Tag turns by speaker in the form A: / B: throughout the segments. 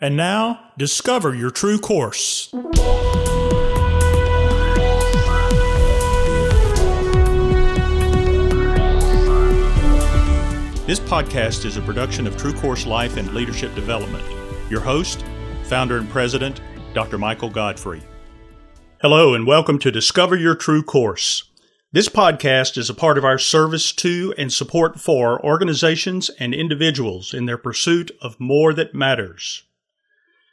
A: And now, discover your true course. This podcast is a production of True Course Life and Leadership Development. Your host, founder and president, Dr. Michael Godfrey. Hello, and welcome to Discover Your True Course. This podcast is a part of our service to and support for organizations and individuals in their pursuit of more that matters.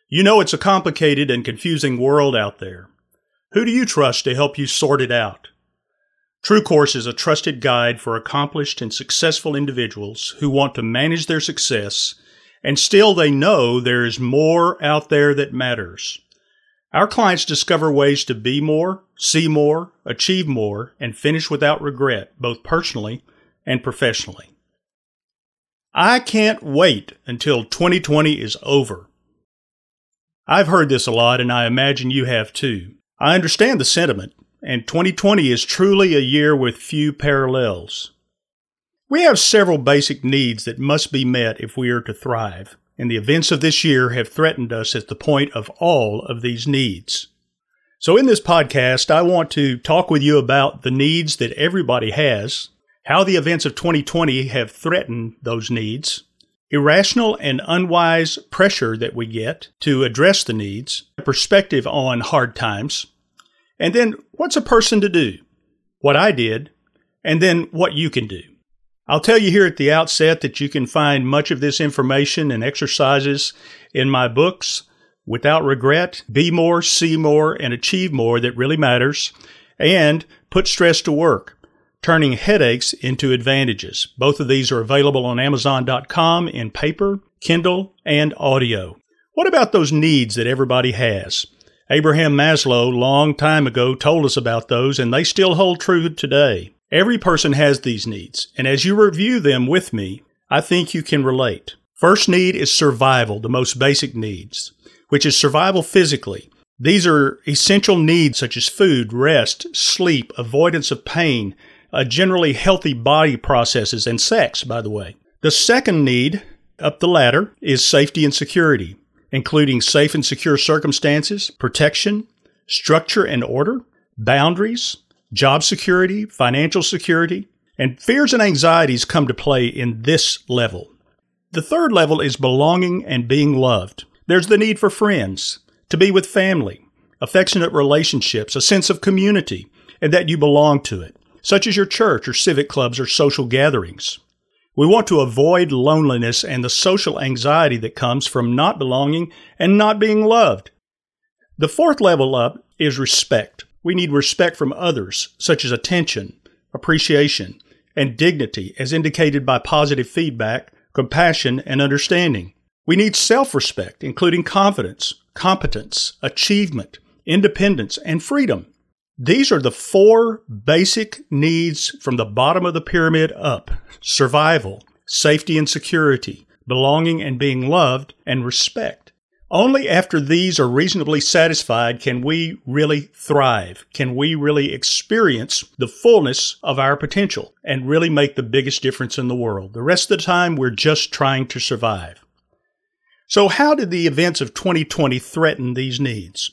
A: You know it's a complicated and confusing world out there. Who do you trust to help you sort it out? True Course is a trusted guide for accomplished and successful individuals who want to manage their success and still they know there is more out there that matters. Our clients discover ways to be more, see more, achieve more, and finish without regret, both personally and professionally. I can't wait until 2020 is over. I've heard this a lot, and I imagine you have too. I understand the sentiment, and 2020 is truly a year with few parallels. We have several basic needs that must be met if we are to thrive, and the events of this year have threatened us at the point of all of these needs. So, in this podcast, I want to talk with you about the needs that everybody has, how the events of 2020 have threatened those needs, irrational and unwise pressure that we get to address the needs, perspective on hard times, and then what's a person to do? What I did, and then what you can do. I'll tell you here at the outset that you can find much of this information and exercises in my books, Without Regret, Be More, See More, and Achieve More That Really Matters, and Put Stress to Work, Turning Headaches into Advantages. Both of these are available on Amazon.com in paper, Kindle, and audio. What about those needs that everybody has? Abraham Maslow, long time ago, told us about those, and they still hold true today. Every person has these needs, and as you review them with me, I think you can relate. First need is survival, the most basic needs, which is survival physically. These are essential needs such as food, rest, sleep, avoidance of pain, a generally healthy body processes, and sex, by the way. The second need up the ladder is safety and security including safe and secure circumstances, protection, structure and order, boundaries, job security, financial security, and fears and anxieties come to play in this level. The third level is belonging and being loved. There's the need for friends, to be with family, affectionate relationships, a sense of community, and that you belong to it, such as your church or civic clubs or social gatherings. We want to avoid loneliness and the social anxiety that comes from not belonging and not being loved. The fourth level up is respect. We need respect from others, such as attention, appreciation, and dignity, as indicated by positive feedback, compassion, and understanding. We need self respect, including confidence, competence, achievement, independence, and freedom. These are the four basic needs from the bottom of the pyramid up survival, safety and security, belonging and being loved, and respect. Only after these are reasonably satisfied can we really thrive, can we really experience the fullness of our potential and really make the biggest difference in the world. The rest of the time, we're just trying to survive. So, how did the events of 2020 threaten these needs?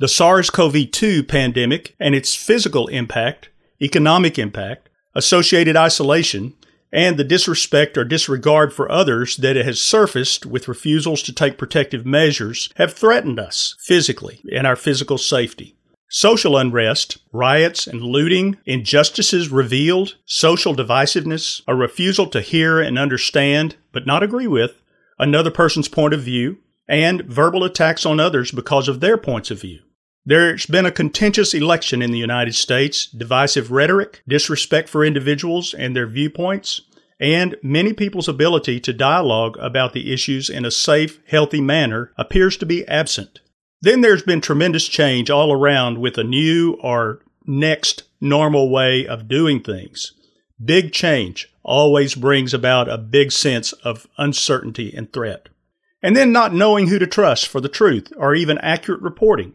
A: The SARS CoV 2 pandemic and its physical impact, economic impact, associated isolation, and the disrespect or disregard for others that it has surfaced with refusals to take protective measures have threatened us physically and our physical safety. Social unrest, riots and looting, injustices revealed, social divisiveness, a refusal to hear and understand, but not agree with, another person's point of view, and verbal attacks on others because of their points of view. There's been a contentious election in the United States, divisive rhetoric, disrespect for individuals and their viewpoints, and many people's ability to dialogue about the issues in a safe, healthy manner appears to be absent. Then there's been tremendous change all around with a new or next normal way of doing things. Big change always brings about a big sense of uncertainty and threat. And then not knowing who to trust for the truth or even accurate reporting.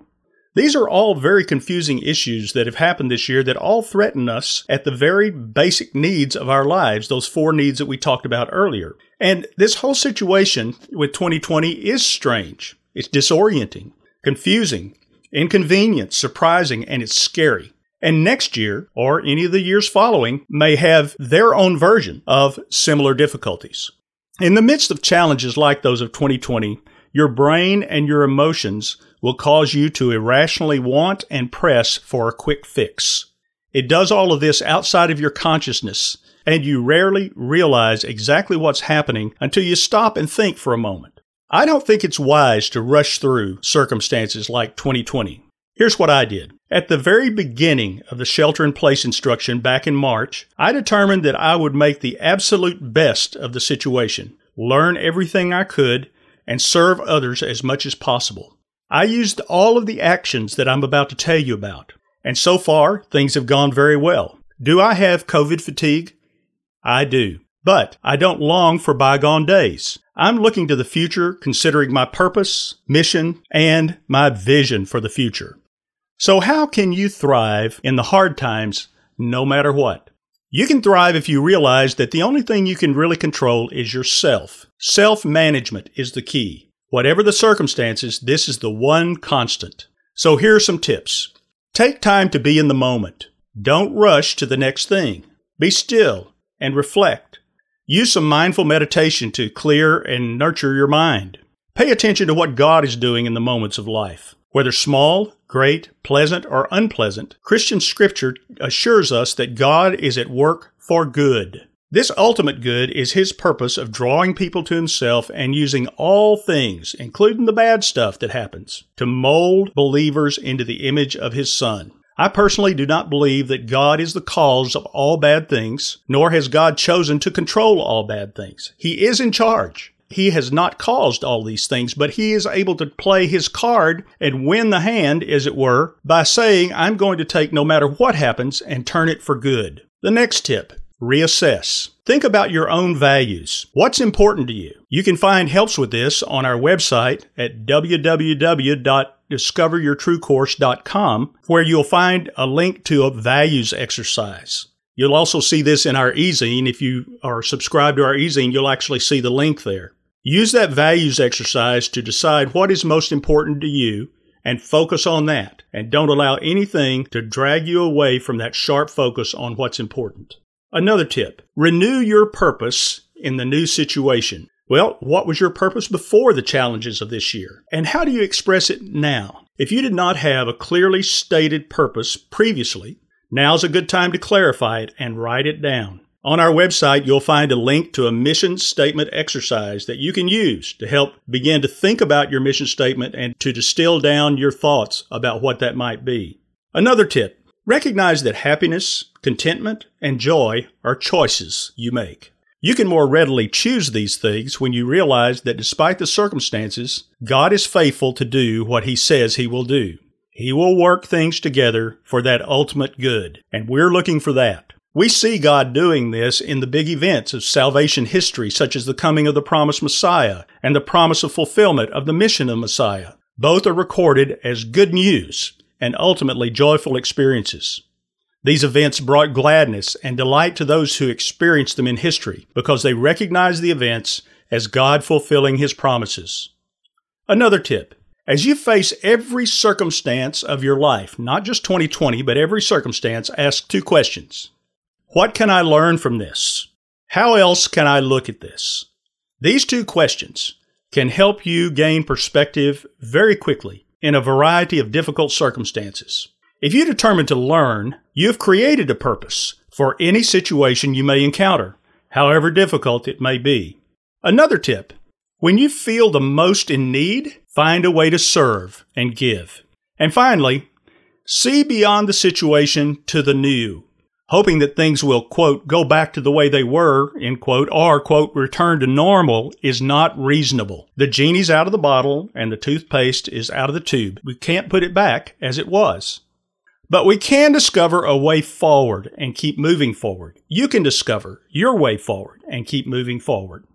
A: These are all very confusing issues that have happened this year that all threaten us at the very basic needs of our lives, those four needs that we talked about earlier. And this whole situation with 2020 is strange. It's disorienting, confusing, inconvenient, surprising, and it's scary. And next year, or any of the years following, may have their own version of similar difficulties. In the midst of challenges like those of 2020, your brain and your emotions will cause you to irrationally want and press for a quick fix. It does all of this outside of your consciousness, and you rarely realize exactly what's happening until you stop and think for a moment. I don't think it's wise to rush through circumstances like 2020. Here's what I did. At the very beginning of the shelter in place instruction back in March, I determined that I would make the absolute best of the situation, learn everything I could, and serve others as much as possible. I used all of the actions that I'm about to tell you about, and so far things have gone very well. Do I have COVID fatigue? I do. But I don't long for bygone days. I'm looking to the future, considering my purpose, mission, and my vision for the future. So, how can you thrive in the hard times no matter what? You can thrive if you realize that the only thing you can really control is yourself. Self management is the key. Whatever the circumstances, this is the one constant. So here are some tips. Take time to be in the moment. Don't rush to the next thing. Be still and reflect. Use some mindful meditation to clear and nurture your mind. Pay attention to what God is doing in the moments of life. Whether small, great, pleasant, or unpleasant, Christian scripture assures us that God is at work for good. This ultimate good is his purpose of drawing people to himself and using all things, including the bad stuff that happens, to mold believers into the image of his Son. I personally do not believe that God is the cause of all bad things, nor has God chosen to control all bad things. He is in charge. He has not caused all these things, but he is able to play his card and win the hand, as it were, by saying, I'm going to take no matter what happens and turn it for good. The next tip Reassess. Think about your own values. What's important to you? You can find helps with this on our website at www.discoveryourtruecourse.com, where you'll find a link to a values exercise. You'll also see this in our e-zine. If you are subscribed to our e-zine, you'll actually see the link there. Use that values exercise to decide what is most important to you and focus on that. And don't allow anything to drag you away from that sharp focus on what's important. Another tip renew your purpose in the new situation. Well, what was your purpose before the challenges of this year? And how do you express it now? If you did not have a clearly stated purpose previously, now's a good time to clarify it and write it down. On our website, you'll find a link to a mission statement exercise that you can use to help begin to think about your mission statement and to distill down your thoughts about what that might be. Another tip Recognize that happiness, contentment, and joy are choices you make. You can more readily choose these things when you realize that despite the circumstances, God is faithful to do what He says He will do. He will work things together for that ultimate good, and we're looking for that. We see God doing this in the big events of salvation history, such as the coming of the promised Messiah and the promise of fulfillment of the mission of Messiah. Both are recorded as good news and ultimately joyful experiences. These events brought gladness and delight to those who experienced them in history because they recognized the events as God fulfilling His promises. Another tip as you face every circumstance of your life, not just 2020, but every circumstance, ask two questions. What can I learn from this? How else can I look at this? These two questions can help you gain perspective very quickly in a variety of difficult circumstances. If you determine to learn, you have created a purpose for any situation you may encounter, however difficult it may be. Another tip when you feel the most in need, find a way to serve and give. And finally, see beyond the situation to the new hoping that things will, quote, go back to the way they were, end quote, or, quote, return to normal is not reasonable. The genie's out of the bottle and the toothpaste is out of the tube. We can't put it back as it was. But we can discover a way forward and keep moving forward. You can discover your way forward and keep moving forward.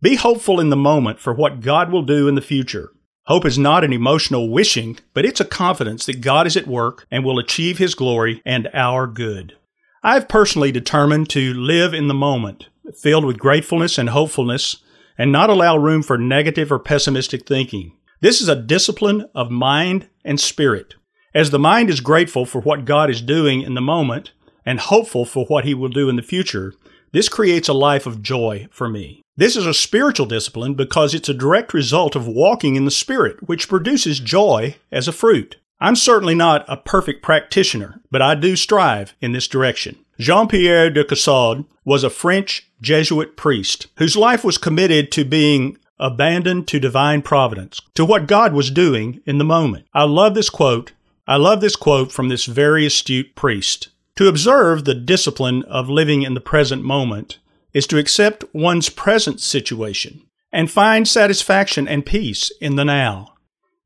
A: Be hopeful in the moment for what God will do in the future. Hope is not an emotional wishing, but it's a confidence that God is at work and will achieve His glory and our good. I've personally determined to live in the moment, filled with gratefulness and hopefulness, and not allow room for negative or pessimistic thinking. This is a discipline of mind and spirit. As the mind is grateful for what God is doing in the moment and hopeful for what He will do in the future, this creates a life of joy for me. This is a spiritual discipline because it's a direct result of walking in the Spirit, which produces joy as a fruit. I'm certainly not a perfect practitioner, but I do strive in this direction. Jean Pierre de Caussade was a French Jesuit priest whose life was committed to being abandoned to divine providence, to what God was doing in the moment. I love this quote. I love this quote from this very astute priest. To observe the discipline of living in the present moment is to accept one's present situation and find satisfaction and peace in the now.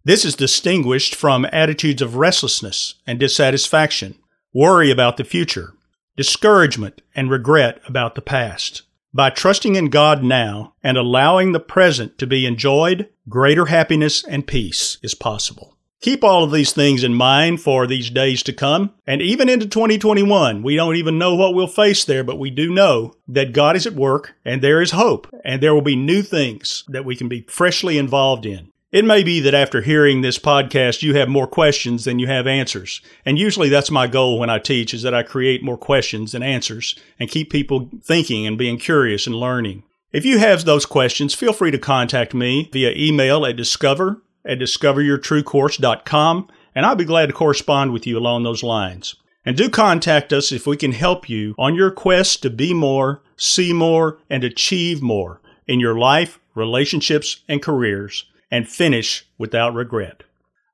A: This is distinguished from attitudes of restlessness and dissatisfaction, worry about the future, discouragement and regret about the past. By trusting in God now and allowing the present to be enjoyed, greater happiness and peace is possible. Keep all of these things in mind for these days to come. And even into 2021, we don't even know what we'll face there, but we do know that God is at work and there is hope and there will be new things that we can be freshly involved in. It may be that after hearing this podcast, you have more questions than you have answers. And usually that's my goal when I teach is that I create more questions than answers and keep people thinking and being curious and learning. If you have those questions, feel free to contact me via email at discover at discoveryourtruecourse.com, and I'll be glad to correspond with you along those lines. And do contact us if we can help you on your quest to be more, see more, and achieve more in your life, relationships, and careers, and finish without regret.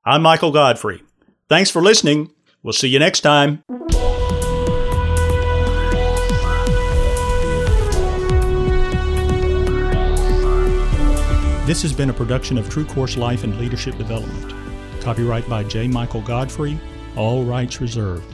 A: I'm Michael Godfrey. Thanks for listening. We'll see you next time. This has been a production of True Course Life and Leadership Development. Copyright by J. Michael Godfrey, all rights reserved.